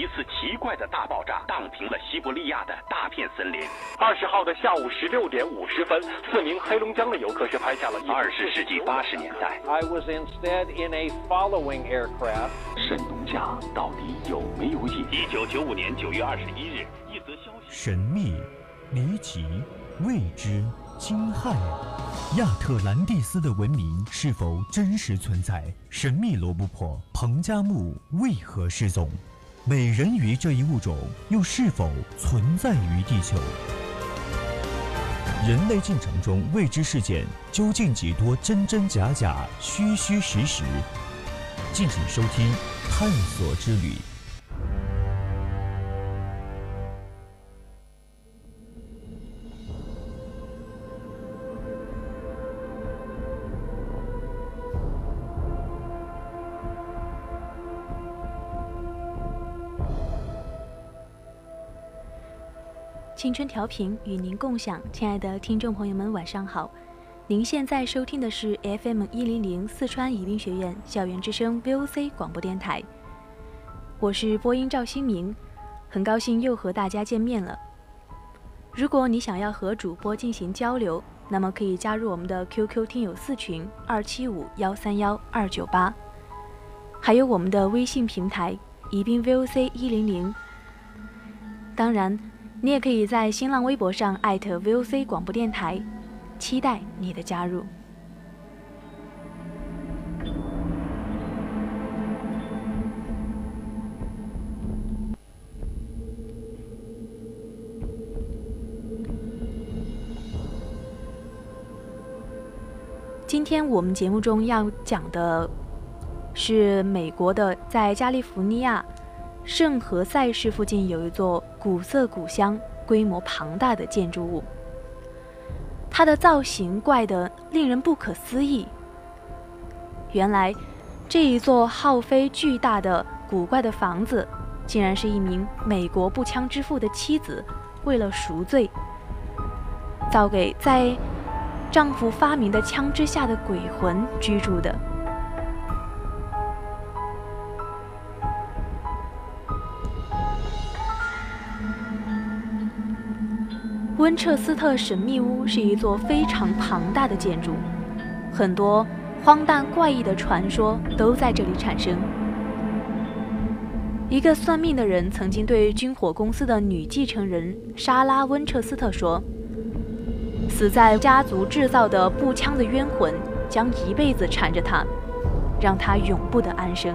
一次奇怪的大爆炸荡平了西伯利亚的大片森林。二十号的下午十六点五十分，四名黑龙江的游客是拍下了二十世纪八十年代。I was instead in a following aircraft。神农架到底有没有瘾？一九九五年九月二十一日，一则消息：神秘、离奇、未知、惊骇。亚特兰蒂斯的文明是否真实存在？神秘罗布泊彭加木为何失踪？美人鱼这一物种又是否存在于地球？人类进程中未知事件究竟几多真真假假、虚虚实实？敬请收听《探索之旅》。青春调频与您共享，亲爱的听众朋友们，晚上好。您现在收听的是 FM 一零零四川宜宾学院校园之声 VOC 广播电台，我是播音赵新明，很高兴又和大家见面了。如果你想要和主播进行交流，那么可以加入我们的 QQ 听友四群二七五幺三幺二九八，还有我们的微信平台宜宾 VOC 一零零。当然。你也可以在新浪微博上艾特 VOC 广播电台，期待你的加入。今天我们节目中要讲的是美国的，在加利福尼亚。圣何塞市附近有一座古色古香、规模庞大的建筑物，它的造型怪得令人不可思议。原来，这一座耗费巨大的古怪的房子，竟然是一名美国步枪之父的妻子为了赎罪，造给在丈夫发明的枪支下的鬼魂居住的。温彻斯特神秘屋是一座非常庞大的建筑，很多荒诞怪异的传说都在这里产生。一个算命的人曾经对军火公司的女继承人莎拉·温彻斯特说：“死在家族制造的步枪的冤魂将一辈子缠着他，让他永不得安生。”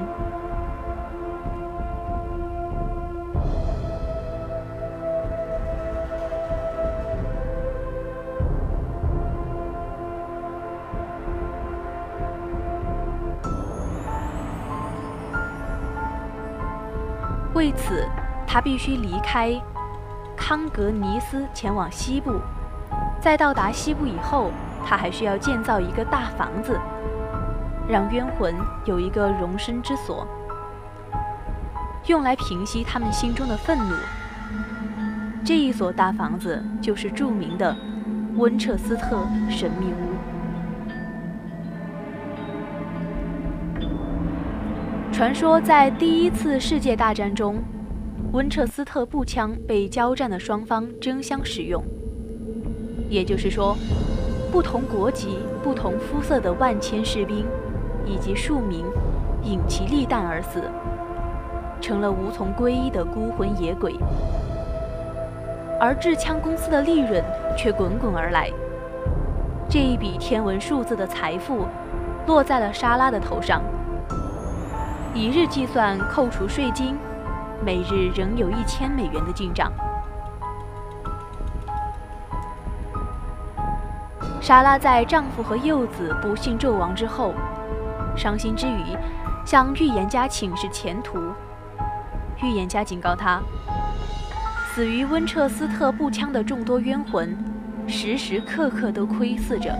为此，他必须离开康格尼斯，前往西部。在到达西部以后，他还需要建造一个大房子，让冤魂有一个容身之所，用来平息他们心中的愤怒。这一所大房子就是著名的温彻斯特神秘屋。传说在第一次世界大战中，温彻斯特步枪被交战的双方争相使用。也就是说，不同国籍、不同肤色的万千士兵以及庶民引其利弹而死，成了无从归依的孤魂野鬼。而制枪公司的利润却滚滚而来，这一笔天文数字的财富落在了莎拉的头上。一日计算，扣除税金，每日仍有一千美元的进账。莎拉在丈夫和幼子不幸纣亡之后，伤心之余，向预言家请示前途。预言家警告她，死于温彻斯特步枪的众多冤魂，时时刻刻都窥伺着，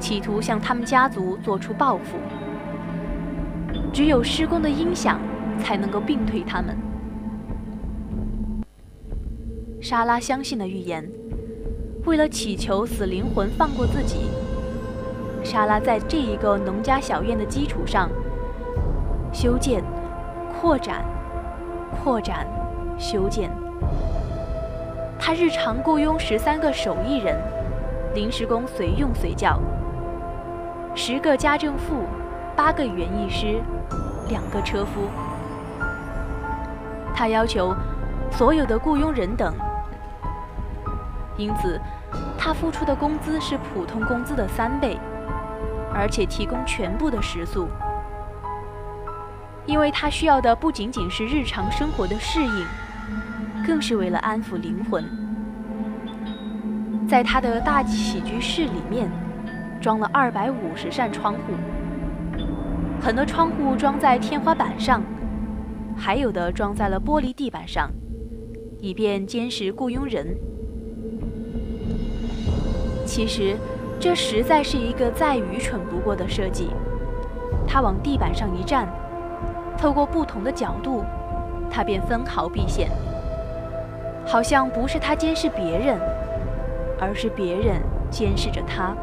企图向他们家族做出报复。只有施工的音响才能够病退他们。莎拉相信了预言，为了祈求死灵魂放过自己，莎拉在这一个农家小院的基础上修建、扩展、扩展、修建。他日常雇佣十三个手艺人，临时工随用随叫，十个家政妇，八个园艺师，两个车夫。他要求所有的雇佣人等，因此他付出的工资是普通工资的三倍，而且提供全部的食宿，因为他需要的不仅仅是日常生活的适应。更是为了安抚灵魂，在他的大起居室里面，装了二百五十扇窗户，很多窗户装在天花板上，还有的装在了玻璃地板上，以便监视雇佣人。其实，这实在是一个再愚蠢不过的设计。他往地板上一站，透过不同的角度，他便分毫毕现。好像不是他监视别人，而是别人监视着他。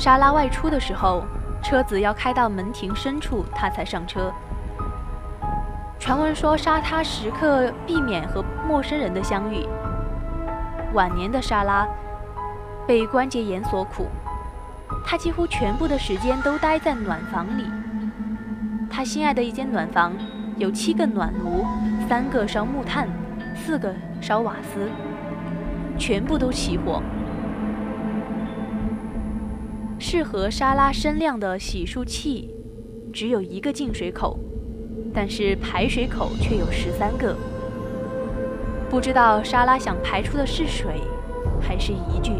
莎拉外出的时候，车子要开到门庭深处，他才上车。传闻说，沙他时刻避免和陌生人的相遇。晚年的莎拉被关节炎所苦。他几乎全部的时间都待在暖房里。他心爱的一间暖房有七个暖炉，三个烧木炭，四个烧瓦斯，全部都起火。适合沙拉身量的洗漱器只有一个进水口，但是排水口却有十三个。不知道沙拉想排出的是水，还是疑具。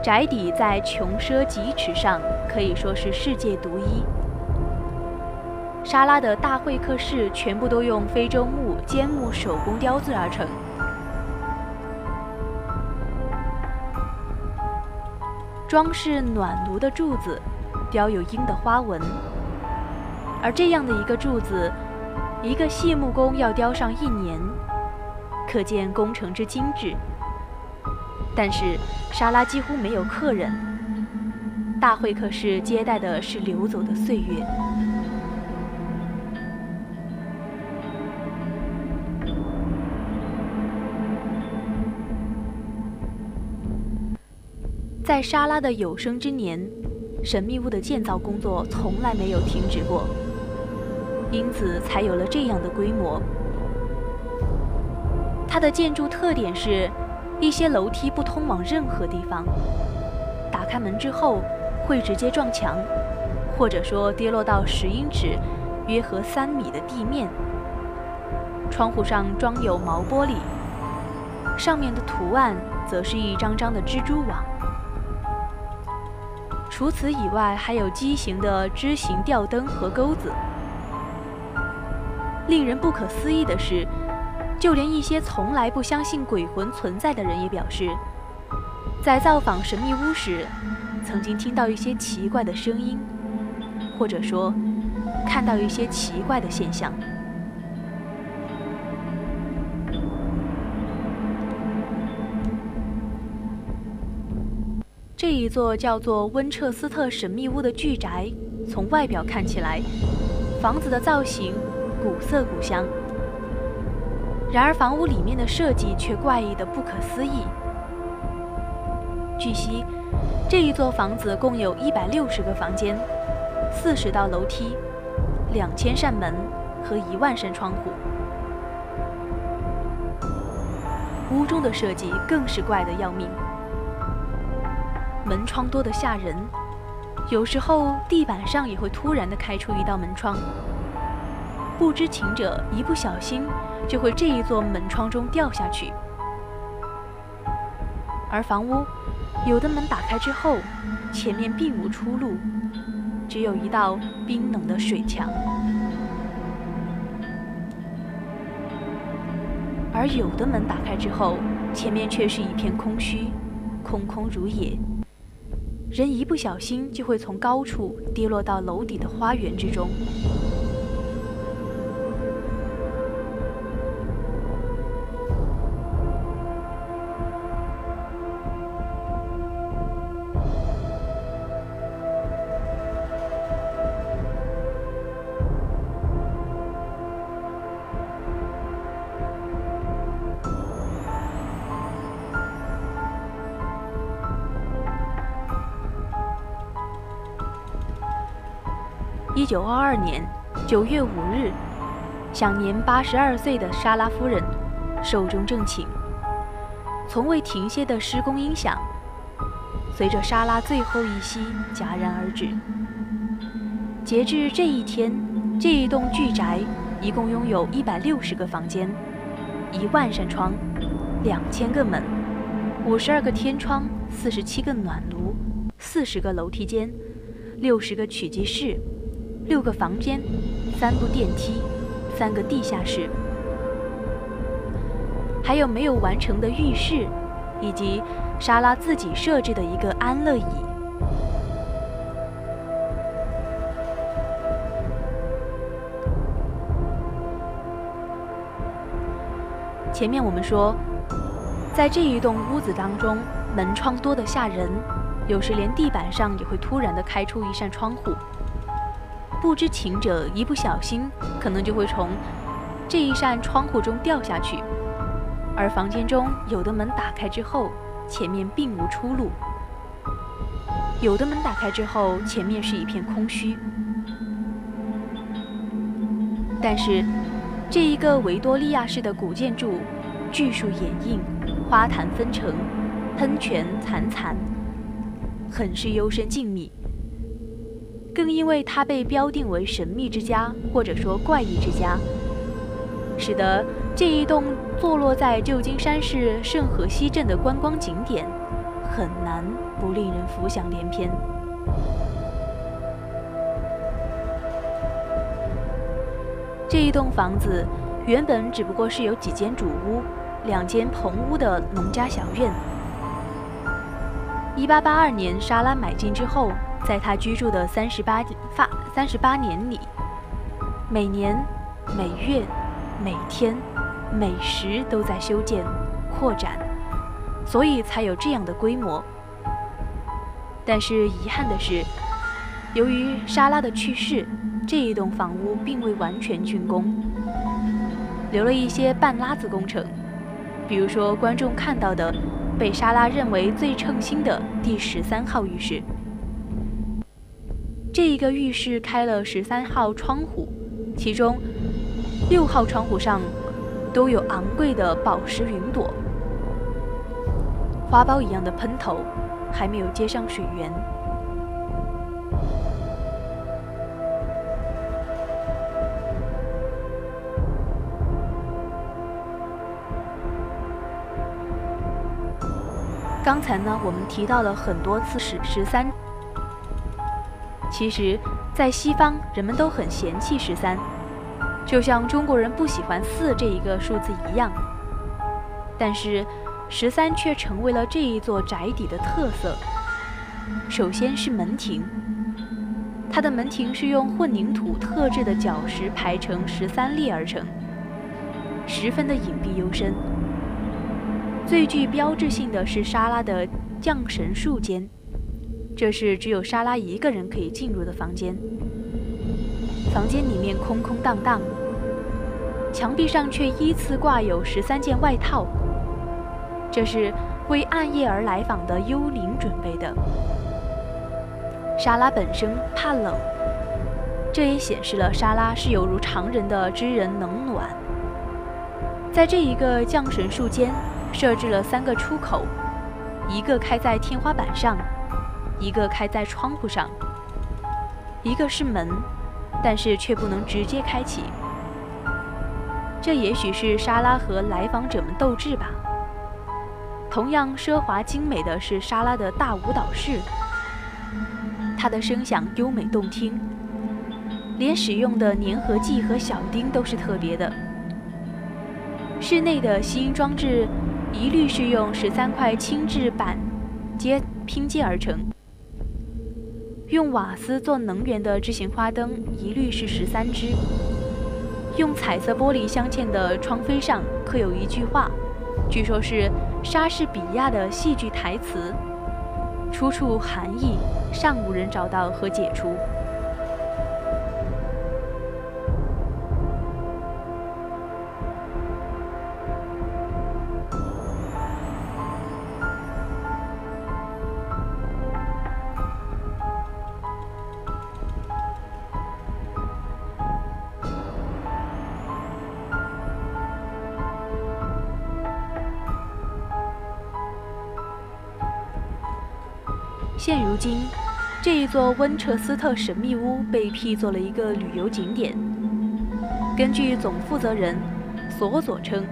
宅邸在穷奢极侈上可以说是世界独一。沙拉的大会客室全部都用非洲木尖木手工雕制而成，装饰暖炉的柱子雕有鹰的花纹，而这样的一个柱子，一个细木工要雕上一年，可见工程之精致。但是沙拉几乎没有客人，大会客室接待的是流走的岁月。在沙拉的有生之年，神秘屋的建造工作从来没有停止过，因此才有了这样的规模。它的建筑特点是。一些楼梯不通往任何地方，打开门之后会直接撞墙，或者说跌落到十英尺（约合三米）的地面。窗户上装有毛玻璃，上面的图案则是一张张的蜘蛛网。除此以外，还有畸形的枝形吊灯和钩子。令人不可思议的是。就连一些从来不相信鬼魂存在的人也表示，在造访神秘屋时，曾经听到一些奇怪的声音，或者说看到一些奇怪的现象。这一座叫做温彻斯特神秘屋的巨宅，从外表看起来，房子的造型古色古香。然而，房屋里面的设计却怪异的不可思议。据悉，这一座房子共有一百六十个房间、四十道楼梯、两千扇门和一万扇窗户。屋中的设计更是怪得要命，门窗多得吓人，有时候地板上也会突然的开出一道门窗。不知情者一不小心就会这一座门窗中掉下去，而房屋有的门打开之后，前面并无出路，只有一道冰冷的水墙；而有的门打开之后，前面却是一片空虚，空空如也，人一不小心就会从高处跌落到楼底的花园之中。一九二二年九月五日，享年八十二岁的莎拉夫人寿终正寝。从未停歇的施工音响，随着莎拉最后一息戛然而止。截至这一天，这一栋巨宅一共拥有一百六十个房间，一万扇窗，两千个门，五十二个天窗，四十七个暖炉，四十个楼梯间，六十个取机室。六个房间，三部电梯，三个地下室，还有没有完成的浴室，以及莎拉自己设置的一个安乐椅。前面我们说，在这一栋屋子当中，门窗多得吓人，有时连地板上也会突然的开出一扇窗户。不知情者一不小心，可能就会从这一扇窗户中掉下去。而房间中有的门打开之后，前面并无出路；有的门打开之后，前面是一片空虚。但是，这一个维多利亚式的古建筑，巨树掩映，花坛纷呈，喷泉潺潺，很是幽深静谧。更因为它被标定为神秘之家，或者说怪异之家，使得这一栋坐落在旧金山市圣河西镇的观光景点，很难不令人浮想联翩。这一栋房子原本只不过是有几间主屋、两间棚屋的农家小院。一八八二年，莎拉买进之后。在他居住的三十八发三十八年里，每年、每月、每天、每时都在修建、扩展，所以才有这样的规模。但是遗憾的是，由于莎拉的去世，这一栋房屋并未完全竣工，留了一些半拉子工程，比如说观众看到的被莎拉认为最称心的第十三号浴室。这一个浴室开了十三号窗户，其中六号窗户上都有昂贵的宝石云朵，花苞一样的喷头还没有接上水源。刚才呢，我们提到了很多次十十三。其实，在西方，人们都很嫌弃十三，就像中国人不喜欢四这一个数字一样。但是，十三却成为了这一座宅邸的特色。首先是门庭，它的门庭是用混凝土特制的角石排成十三列而成，十分的隐蔽幽深。最具标志性的是沙拉的降神术间。这是只有莎拉一个人可以进入的房间。房间里面空空荡荡，墙壁上却依次挂有十三件外套。这是为暗夜而来访的幽灵准备的。莎拉本身怕冷，这也显示了莎拉是有如常人的知人冷暖。在这一个降神术间，设置了三个出口，一个开在天花板上。一个开在窗户上，一个是门，但是却不能直接开启。这也许是莎拉和来访者们斗智吧。同样奢华精美的是莎拉的大舞蹈室，它的声响优美动听，连使用的粘合剂和小钉都是特别的。室内的吸音装置一律是用十三块轻质板接拼接而成。用瓦斯做能源的智行花灯一律是十三支。用彩色玻璃镶嵌的窗扉上刻有一句话，据说是莎士比亚的戏剧台词，出处含义尚无人找到和解除。现如今，这一座温彻斯特神秘屋被辟作了一个旅游景点。根据总负责人索佐称，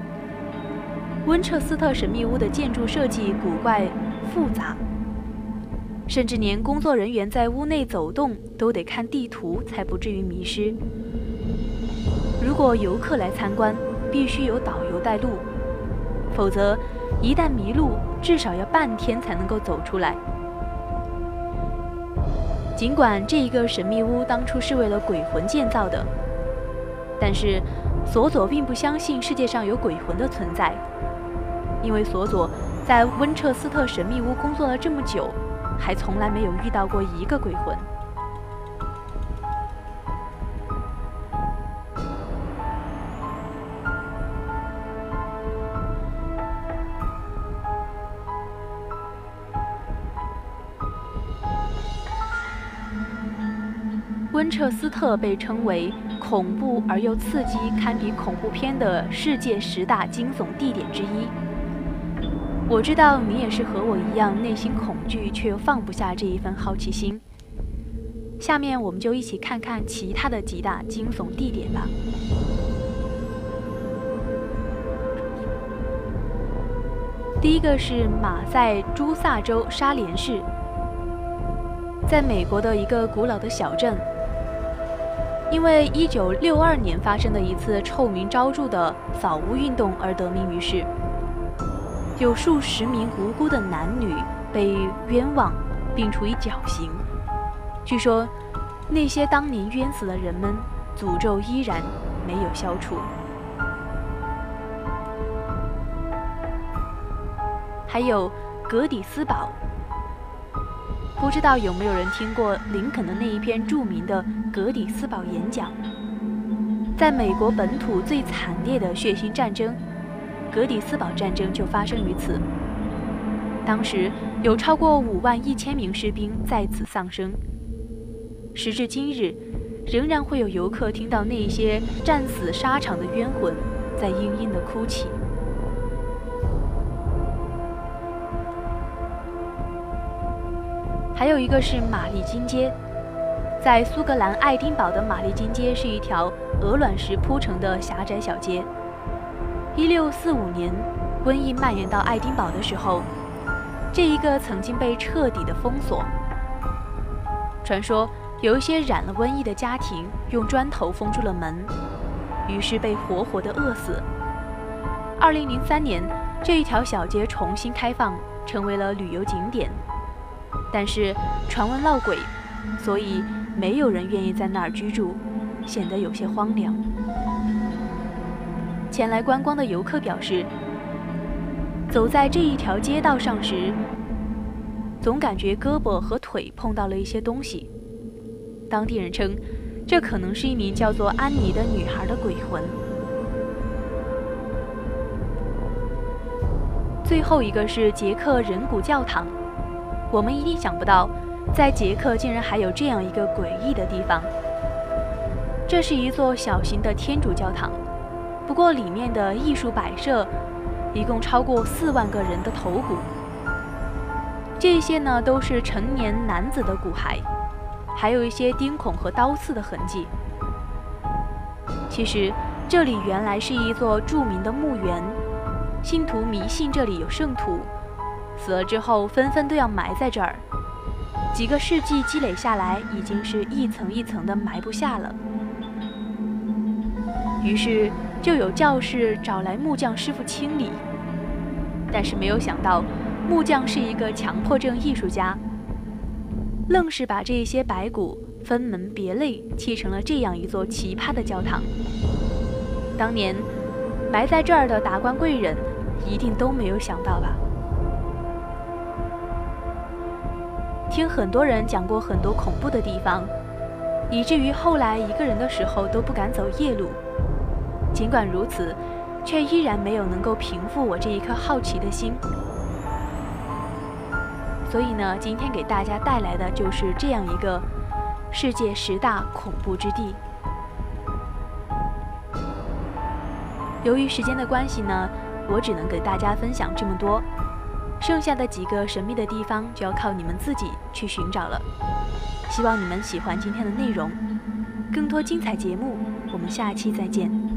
温彻斯特神秘屋的建筑设计古怪复杂，甚至连工作人员在屋内走动都得看地图，才不至于迷失。如果游客来参观，必须有导游带路，否则一旦迷路，至少要半天才能够走出来。尽管这一个神秘屋当初是为了鬼魂建造的，但是索佐并不相信世界上有鬼魂的存在，因为索佐在温彻斯特神秘屋工作了这么久，还从来没有遇到过一个鬼魂。彻斯特被称为恐怖而又刺激，堪比恐怖片的世界十大惊悚地点之一。我知道你也是和我一样，内心恐惧却又放不下这一份好奇心。下面我们就一起看看其他的几大惊悚地点吧。第一个是马赛诸萨州沙连市，在美国的一个古老的小镇。因为1962年发生的一次臭名昭著的扫屋运动而得名于世，有数十名无辜的男女被冤枉并处以绞刑。据说，那些当年冤死的人们，诅咒依然没有消除。还有格底斯堡。不知道有没有人听过林肯的那一篇著名的格底斯堡演讲？在美国本土最惨烈的血腥战争——格底斯堡战争就发生于此。当时有超过五万一千名士兵在此丧生。时至今日，仍然会有游客听到那些战死沙场的冤魂在嘤嘤地哭泣。还有一个是玛丽金街，在苏格兰爱丁堡的玛丽金街是一条鹅卵石铺成的狭窄小街。一六四五年，瘟疫蔓延到爱丁堡的时候，这一个曾经被彻底的封锁。传说有一些染了瘟疫的家庭用砖头封住了门，于是被活活的饿死。二零零三年，这一条小街重新开放，成为了旅游景点。但是传闻闹鬼，所以没有人愿意在那儿居住，显得有些荒凉。前来观光的游客表示，走在这一条街道上时，总感觉胳膊和腿碰到了一些东西。当地人称，这可能是一名叫做安妮的女孩的鬼魂。最后一个是捷克人骨教堂。我们一定想不到，在捷克竟然还有这样一个诡异的地方。这是一座小型的天主教堂，不过里面的艺术摆设一共超过四万个人的头骨。这些呢都是成年男子的骨骸，还有一些钉孔和刀刺的痕迹。其实这里原来是一座著名的墓园，信徒迷信这里有圣土。死了之后，纷纷都要埋在这儿。几个世纪积累下来，已经是一层一层的埋不下了。于是就有教士找来木匠师傅清理。但是没有想到，木匠是一个强迫症艺术家，愣是把这些白骨分门别类砌成了这样一座奇葩的教堂。当年埋在这儿的达官贵人，一定都没有想到吧？听很多人讲过很多恐怖的地方，以至于后来一个人的时候都不敢走夜路。尽管如此，却依然没有能够平复我这一颗好奇的心。所以呢，今天给大家带来的就是这样一个世界十大恐怖之地。由于时间的关系呢，我只能给大家分享这么多。剩下的几个神秘的地方就要靠你们自己去寻找了。希望你们喜欢今天的内容，更多精彩节目，我们下期再见。